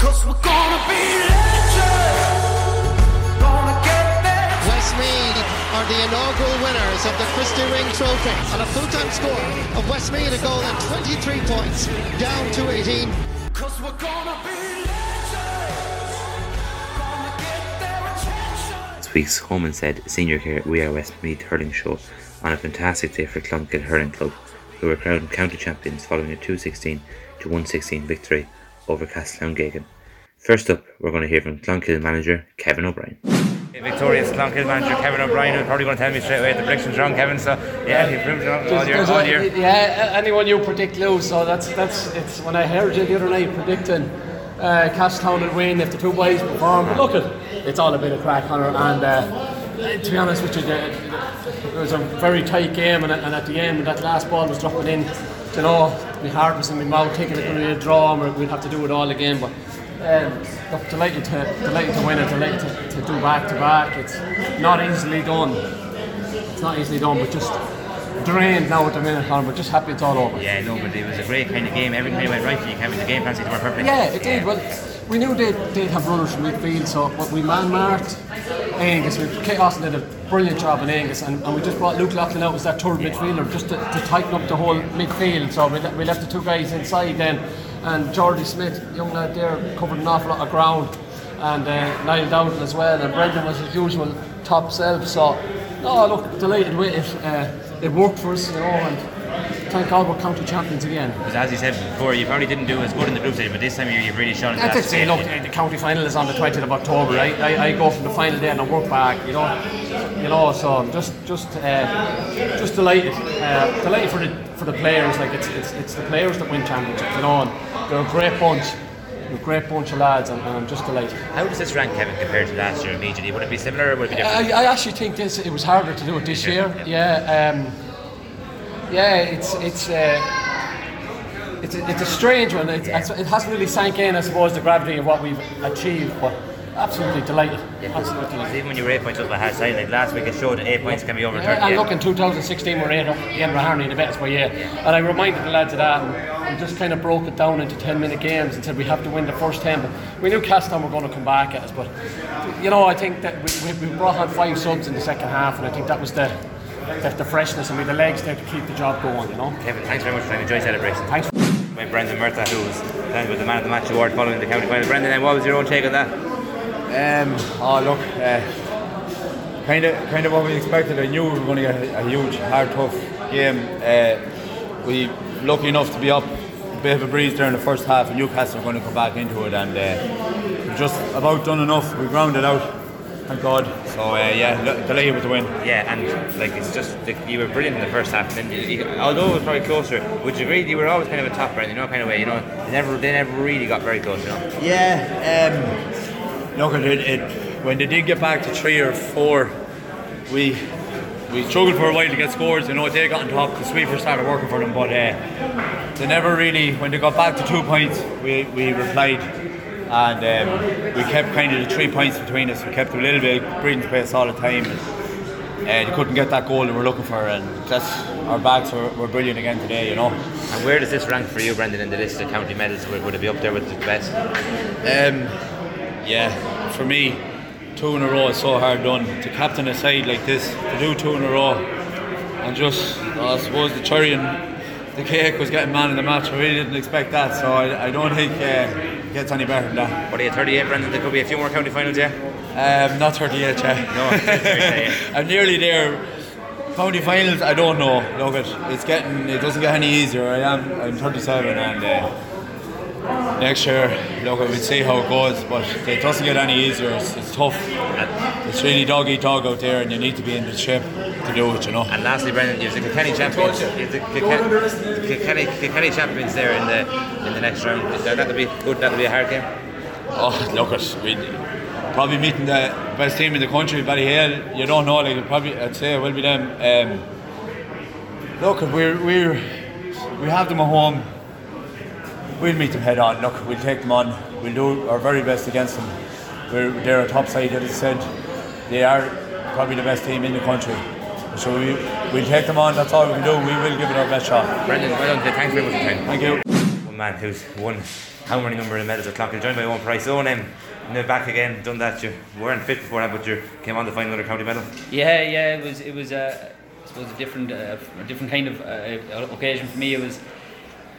Cause we're gonna be legends. Gonna get there. Westmeath are the inaugural winners of the Christy Ring Trophy on a full-time score of Westmeath a goal and 23 points, down to 18. Cause we're gonna be legends. Gonna get their attention. This week's Home Instead Senior Care We Are Westmeath hurling show on a fantastic day for Clonkill Hurling Club, who were crowned county champions following a 216 to 116 victory over Castletowngeoghegan. First up, we're going to hear from Clonkill manager Kevin O'Brien. Victorious Clonkill manager Kevin O'Brien who's probably going to tell me straight away the prediction's wrong, Kevin. So yeah, he proved it wrong all year. All a- year. Yeah, anyone you predict lose. So that's that's it's when I heard you the other night predicting uh, Cashtown would win if the two boys perform. But look, it, it's all a bit of crack on her. And uh, to be honest with you, the, it was a very tight game, and, and at the end, that last ball was dropping in, you know, heart was in my mouth, thinking it going to be a draw, and we'd have to do it all again. But um, look, delighted to delighted to win it, delighted to, to do back to back. It's not easily done. It's not easily done, but just drained now at the minute, Colin, but just happy it's all over. Yeah, no, but it was a great kind of game. Everything went right for you, Kevin. The game plan seemed to work perfectly. Yeah, it did. Well, we knew they'd, they'd have runners from midfield, so but we man marked Angus. We, Kate Austin did a brilliant job in Angus, and, and we just brought Luke Loughlin out as that third midfielder just to, to tighten up the whole midfield. So we, we left the two guys inside then, and Geordie Smith, young lad there, covered an awful lot of ground, and uh, Niall Dowdle as well, and Brendan was his usual top self. So, no, look, delighted with it. Uh, it worked for us, you know, and thank God we're county champions again. Because as you said before, you probably didn't do as good in the group stage, but this time you've really shown it. That's it. Say, look, the county final is on the 20th of October. I, I, I go from the final day and I work back. You know, you know. So I'm just, just, uh, just delighted, uh, delighted for the for the players. Like it's, it's, it's the players that win championships. You know, and they're a great bunch, a great bunch of lads, and, and I'm just delighted. How does this rank, Kevin, compared to last year immediately? Would it be similar or would it be different? I, I actually think this it was harder to do it this year. Yeah, um, yeah, it's it's. Uh, it's a, it's a strange one. It, it's, it hasn't really sank in, I suppose, the gravity of what we've achieved. But absolutely delighted. Absolutely delighted. Even when you were eight points up at half time, like last week it showed that eight points can be overturned. Yeah, and yeah. look, in 2016 we're in again Raharney in the best way, yeah. And I reminded the lads of that and, and just kind of broke it down into 10 minute games and said we have to win the first 10. But we knew Castletown were going to come back at us. But, you know, I think that we, we, we brought on five subs in the second half and I think that was the, the, the freshness and we the legs there to keep the job going, you know. Kevin, thanks very much for time. Enjoy celebration. Thanks. By Brendan Murtagh, who was presented with the Man of the Match award following the county final. Brendan, then what was your own take on that? Um, oh look, uh, kind of kind of what we expected. I knew we were going to get a, a huge, hard, tough game. Uh, we lucky enough to be up a bit of a breeze during the first half, and Newcastle are going to come back into it, and uh, we've just about done enough. We grounded out, thank God. So uh, yeah, lo- delighted with the win. Yeah, and like it's just like, you were brilliant in the first half. And then, you, although it was probably closer, would you agree you were always kind of a top brand, you know, kind of way, you know, they never they never really got very close, you know. Yeah, um, look, it, it, when they did get back to three or four, we we struggled for a while to get scores. You know, they got on top, the sweeper started working for them, but uh, they never really, when they got back to two points, we, we replied. And um, we kept kind of the three points between us. We kept a little bit breathing space all the time. And, uh, they couldn't get that goal that we're looking for, and that's our backs were, were brilliant again today. You know. And where does this rank for you, Brendan, in the list of county medals? Would, would it be up there with the best? Um, yeah, for me, two in a row is so hard done. To captain a side like this, to do two in a row, and just, I suppose the cherry and the cake was getting man in the match. I really didn't expect that, so I, I don't think uh, it gets any better than that. What are you, 38, Brendan? There could be a few more county finals, yeah? Um, not 38 yet. No, I'm nearly there. County finals, I don't know. Look, it, it's getting, it doesn't get any easier. I am, I'm 37 and uh, next year, look, we'll see how it goes, but it doesn't get any easier. It's, it's tough. It's really dog eat dog out there, and you need to be in the shape to do it, you know. And lastly, Brendan, you're the Kilkenny champions. You're the Kilkenny, Kilkenny, Kilkenny champions there in the in the next round. That that'll be good. That'll be a hard game. Oh, look at we probably meeting the best team in the country, Ballyhale. You don't know, like probably I'd say it will be them. Um, look, we're we're we have them at home. We'll meet them head on. Look, we'll take them on. We'll do our very best against them. We're they're a top side, as I said. They are probably the best team in the country. So we we'll take them on. That's all we can do. We will give it our best shot. Brendan, well done. Thanks very much for your time. Thank you. One man who's won how many number of medals at Clonkill, joined by one Price. Owen, um, now back again, done that. You weren't fit before that, but you came on to find another county medal. Yeah, yeah, it was it was uh, I suppose a different uh, a different kind of uh, occasion for me. It was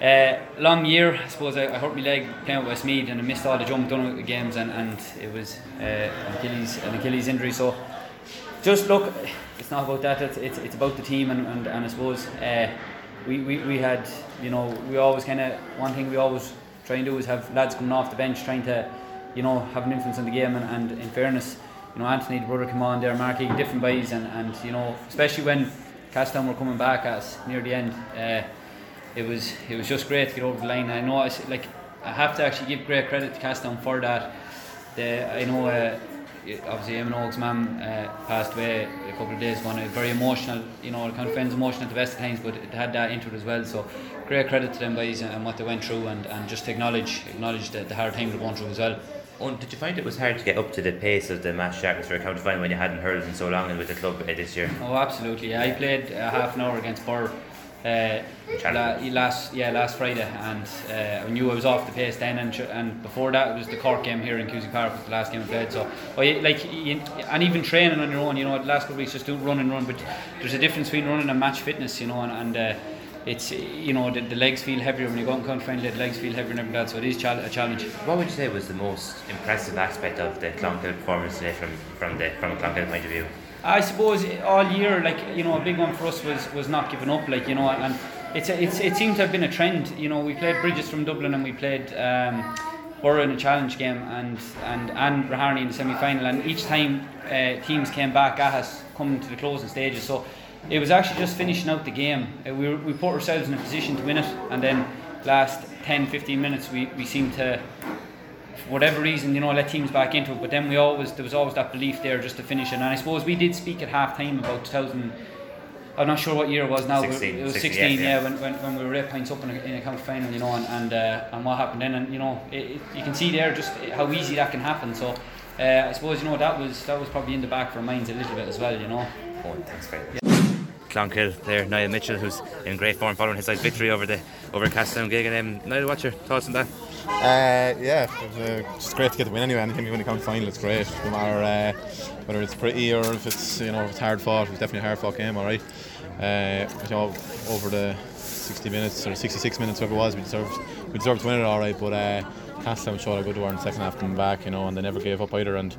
uh, long year. I suppose I, I hurt my leg playing with Westmeath and I missed all the jump done games and, and it was uh, an Achilles an Achilles injury. So just look, it's not about that. It's it's, it's about the team and, and, and I suppose uh, we, we, we had you know we always kind of one thing we always try and do is have lads coming off the bench trying to you know have an influence on the game and, and in fairness you know Anthony the brother came on there Mark Egan, different boys and, and you know especially when Castown were coming back at us near the end uh, it was it was just great to get over the line I know I like I have to actually give great credit to Castown for that the, I know uh, obviously Eamon Oak's mum uh, passed away a couple of days ago and it was very emotional you know kind of friends emotional at the best of times but it had that into it as well so great credit to them boys and, and what they went through and, and just acknowledge acknowledge the, the hard time they're going through as well Owen, did you find it was hard to get up to the pace of the match jackets for a county final when you hadn't hurled in so long and with the club uh, this year? Oh, absolutely. Yeah, I played uh, half an hour against Birr uh, la- last yeah last Friday, and uh, I knew I was off the pace then. And, and before that, it was the Cork game here in Cusack Park, was the last game I played. So, well, you- like, you, and even training on your own, you know, the last couple of weeks just do run and run. But there's a difference between running and match fitness, you know, and. and uh, it's you know the, the legs feel heavier when you go on country find The legs feel heavier and everything like that, so it is chal- a challenge. What would you say was the most impressive aspect of the Clonkill performance today from, from the from a Clonkill point of view? I suppose all year, like you know, a big one for us was was not giving up. Like you know, and it's a, it's it seems to have been a trend. You know, we played Bridges from Dublin and we played um, Borough in a challenge game and and and Raharney in the semi final. And each time uh, teams came back at us, coming to the closing stages. So it was actually just finishing out the game. Uh, we we put ourselves in a position to win it, and then last 10, 15 minutes we we seemed to for whatever reason, you know, let teams back into it. But then we always there was always that belief there just to finish it. And I suppose we did speak at half time about 2000. I'm not sure what year it was now. but 16, it was 16, 16, yeah, yeah, yeah. when, when, when we were eight points up in a, in a county final, you know, and and, uh, and what happened then, and you know, it, it, you can see there just how easy that can happen. So uh, I suppose you know that was that was probably in the back of our minds a little bit as well, you know. Owen, thanks very much. Clonkill player Niall Mitchell, who's in great form following his side victory over the over Castown gig. And um, Niall, what's your thoughts on that? Uh, yeah, it uh, it's great to get the win anyway. Anytime you win a county final, it's great. No matter uh, whether it's pretty or if it's you know if it's hard fought. It was definitely a hard fought game, all right. Uh, you know, over the 60 minutes or 66 minutes, whatever it was, we deserved we deserved to win it, all right. But uh, Castellan showed how good they in the second half coming back, you know, and they never gave up either. And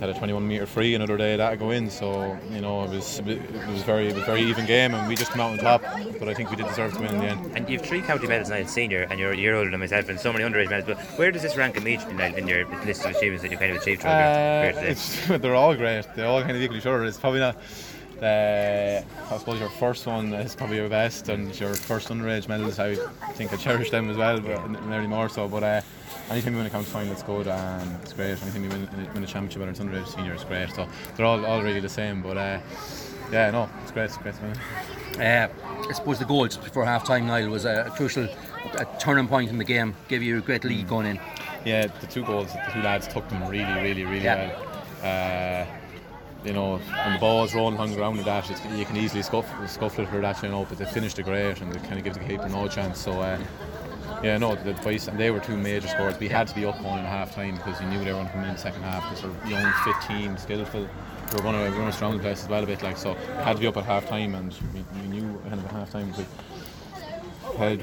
had a 21 metre free another day that go in. So you know it was it was very it was a very even game, and we just come out on top. But I think we did deserve to win in the end. And you've three county medals now senior, and you're a year older than myself, and so many underage medals. But where does this rank in each in, in your list of achievements that you've kind of achieved Uh, career today? it's, they're all great. They're all kind of equally each other. It's probably not. Uh, I suppose your first one is probably your best, and your first underage medals. I think I cherish them as well, but nearly more so. But uh, anytime you win a county final, it's good and it's great. Anytime you win, win a championship, whether it's underage, senior, it's great. So they're all, all really the same. But uh, yeah, no, it's great. It's great to win. Uh, I suppose the goal just before half time, Niall, was a, crucial a turning point in the game, gave you a great lead going in. Yeah, the two goals, the two lads took them really, really, really Yeah. well. You know, when the ball is rolling on the ground and that, you can easily scuff, scuffle it for that, you know, but they finished it great and they kind of give the keeper no chance. So, uh, yeah, no, the advice, and they were two major scores. We had to be up one a half time because you knew they were going to come in the second half because they're young, fit team, skillful. We were going to, we going to surround the place as well a bit, like, so we had to be up at half time and we, we knew kind of at half time we had,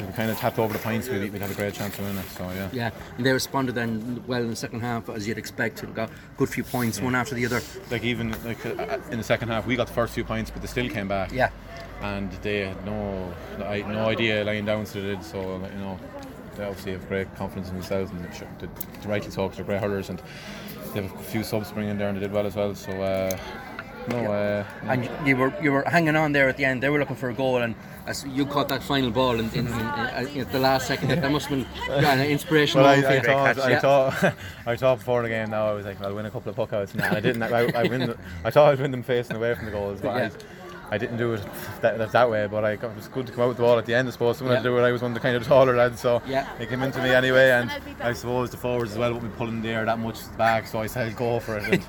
we kind of tapped over the points, we'd, we'd have a great chance of winning it, so yeah. Yeah, and they responded then well in the second half as you'd expect. and Got a good few points, one after the other. like even like uh, in the second half we got the first few points but they still came back Yeah. and they had no I no idea lying down so they did so you know they obviously have great confidence in themselves and they, they rightly so they're great hurlers and they have a few subs bringing in there and they did well as well so uh, no uh, And you were you were hanging on there at the end. They were looking for a goal, and as you caught that final ball in, in, in, in, at the last second, that must have been an inspirational well, I, I you. thought, I Yeah. thought, I thought before the game. Now I was like, I'll win a couple of puckouts, and I didn't. I, I win. The, I thought I'd win them facing away from the goals, but Yeah. I didn't do it that, that, that way, but I it was good to come out with the ball at the end. I suppose someone had Yeah. to do it. I was one of the kind of taller lads, so Yeah. it came into me anyway. And I suppose the forwards as well wouldn't be pulling the air that much back, so I said go for it. And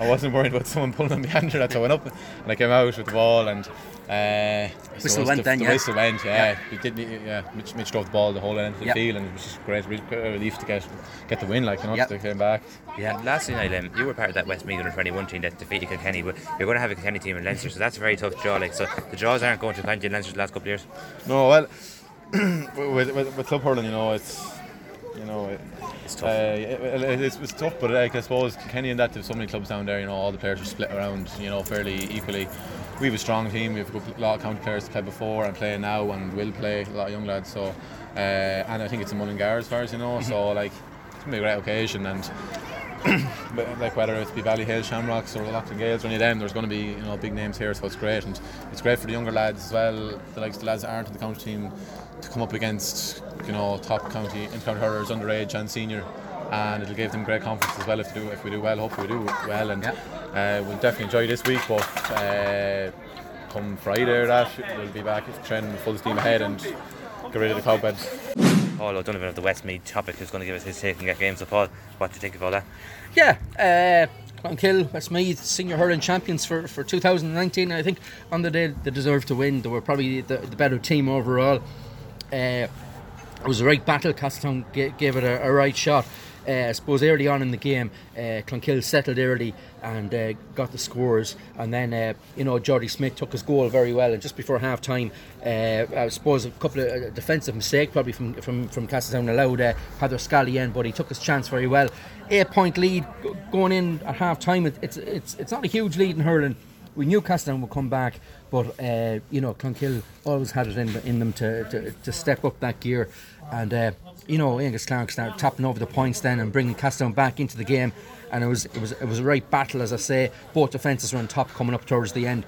I wasn't worried about someone pulling on behind her. That's how I went up, and I came out with the ball and. Uh, Whistle suppose went the, then, the yeah? whistle went, yeah. Yeah. It did, yeah. Mitch, Mitch drove the ball the whole end of the Yeah. field, and it was just great, really great relief to get get the win. Like you know, Yeah. they came back. Yeah, last night um, you were part of that Westmeath under 21 team that defeated Kilkenny, but you're going to have a Kilkenny team in Leinster, so that's a very tough draw. Like, so the draws aren't going to County and Leinster the last couple of years. No, well, with, with, with club hurling, you know, it's you know, it, It's Uh, tough. it, it- it's, it's tough, but like I suppose Kenny and that there's so many clubs down there. You know, all the players are split around. You know, fairly equally. We have a strong team. We have a lot of county players to play before and play now and will play a lot of young lads. So, uh, and I think it's a Mullingar as far as you know. So like, it's gonna be a great occasion and. but, like whether it's be Ballyhale, Shamrocks or the Lockton Gales or any of them, there's going to be you know big names here, so it's great and it's great for the younger lads as well. The likes of the lads that aren't in the county team to come up against you know top county in county hurlers, underage and senior, and it'll give them great confidence as well if we do if we do well. Hopefully we do well, and uh, we'll definitely enjoy this week. But uh, come Friday, or that we'll be back training full steam ahead and get rid of the beds. Paul O'Donovan of the Westmeath Topic who's going to give us his take on that game. So, Paul, what do you think of all that? Yeah, uh, Clonkill, Westmeath, senior hurling champions for, for 2019. I think on the day they deserved to win. They were probably the, the better team overall. Uh, it was a right battle. Castletown gave it a, a right shot. Uh, I suppose early on in the game, uh, Clonkill settled early and uh, got the scores. And then, you know, Jordy Smith took his goal very well. And just before half time, I suppose a couple of defensive mistake probably from from, from Castletown allowed uh, Heather Scally in, but he took his chance very well. Eight point lead go- going in at half time. It, it's, it's, it's not a huge lead in hurling. We knew Castletown would come back, but uh, you know Clonkill always had it in, in them to, to, to step up that gear, and uh, you know Angus Clark started tapping over the points then and bringing Castletown back into the game, and it was it was it was a right battle as I say. Both defences were on top coming up towards the end.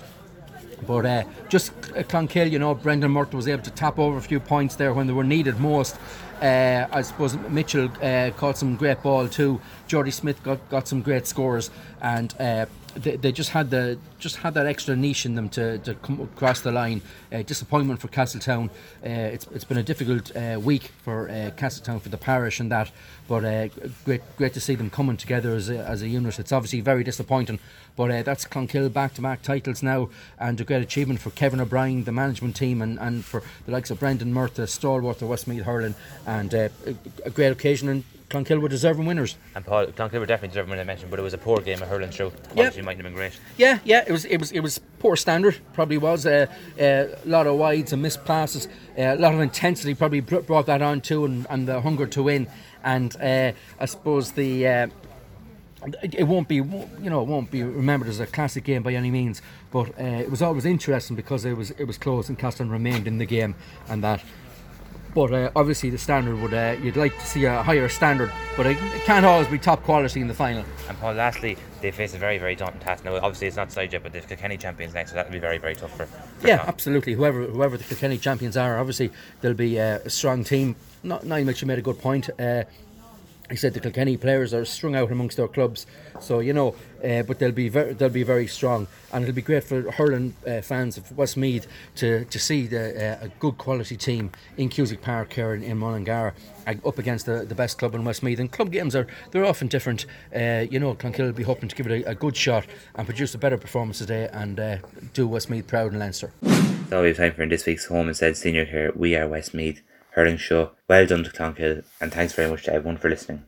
But uh, just Clonkill, you know, Brendan Murtagh was able to tap over a few points there when they were needed most. Uh, I suppose Mitchell uh, caught some great ball too. Jordy Smith got, got some great scores, and uh, they, they just had the just had that extra niche in them to, to come across the line. Uh, disappointment for Castletown. Uh, it's, it's been a difficult uh, week for uh, Castletown for the parish and that, but great great to see them coming together as a, as a unit. It's obviously very disappointing, but that's Clonkill back to back titles now, and a great achievement for Kevin O'Brien, the management team, and, and for the likes of Brendan Murtagh, stalwart of Westmeath hurling, and uh, a, a great occasion. And Clonkill were deserving winners. And Paul, Clonkill were definitely deserving when I mentioned, but it was a poor game of hurling through. The Yep. quality mightn't have been great. Yeah, yeah, it was it was it was poor standard. Probably was uh, uh, a lot of wides and missed passes, uh, a lot of intensity. Probably brought that on too, and, and the hunger to win. And uh, I suppose the. Uh, it won't be, you know, it won't be remembered as a classic game by any means, but uh, it was always interesting because it was it was close and Castletown remained in the game and that. But uh, obviously the standard would uh, you'd like to see a higher standard, but it, it can't always be top quality in the final. And Paul, lastly, they face a very, very daunting task. Now, obviously, it's not side yet, but they've Kilkenny champions next, so that'll be very, very tough for. for Yeah, absolutely. Whoever whoever the Kilkenny champions are, obviously they'll be uh, a strong team. Not Niall Mitchell made a good point. He said the Kilkenny players are strung out amongst their clubs, so you know, uh, but they'll be very, they'll be very strong, and it'll be great for hurling uh, fans of Westmeath to to see the, uh, a good quality team in Cusack Park here in, in Mullingar up against the, the best club in Westmeath. And club games are they're often different. Uh, you know, Clonkill will be hoping to give it a, a good shot and produce a better performance today and uh, do Westmeath proud in Leinster. We have time for in this week's Home Instead Senior here. We are Westmeath Hurling Show. Well done to Clonkill, and thanks very much to everyone for listening.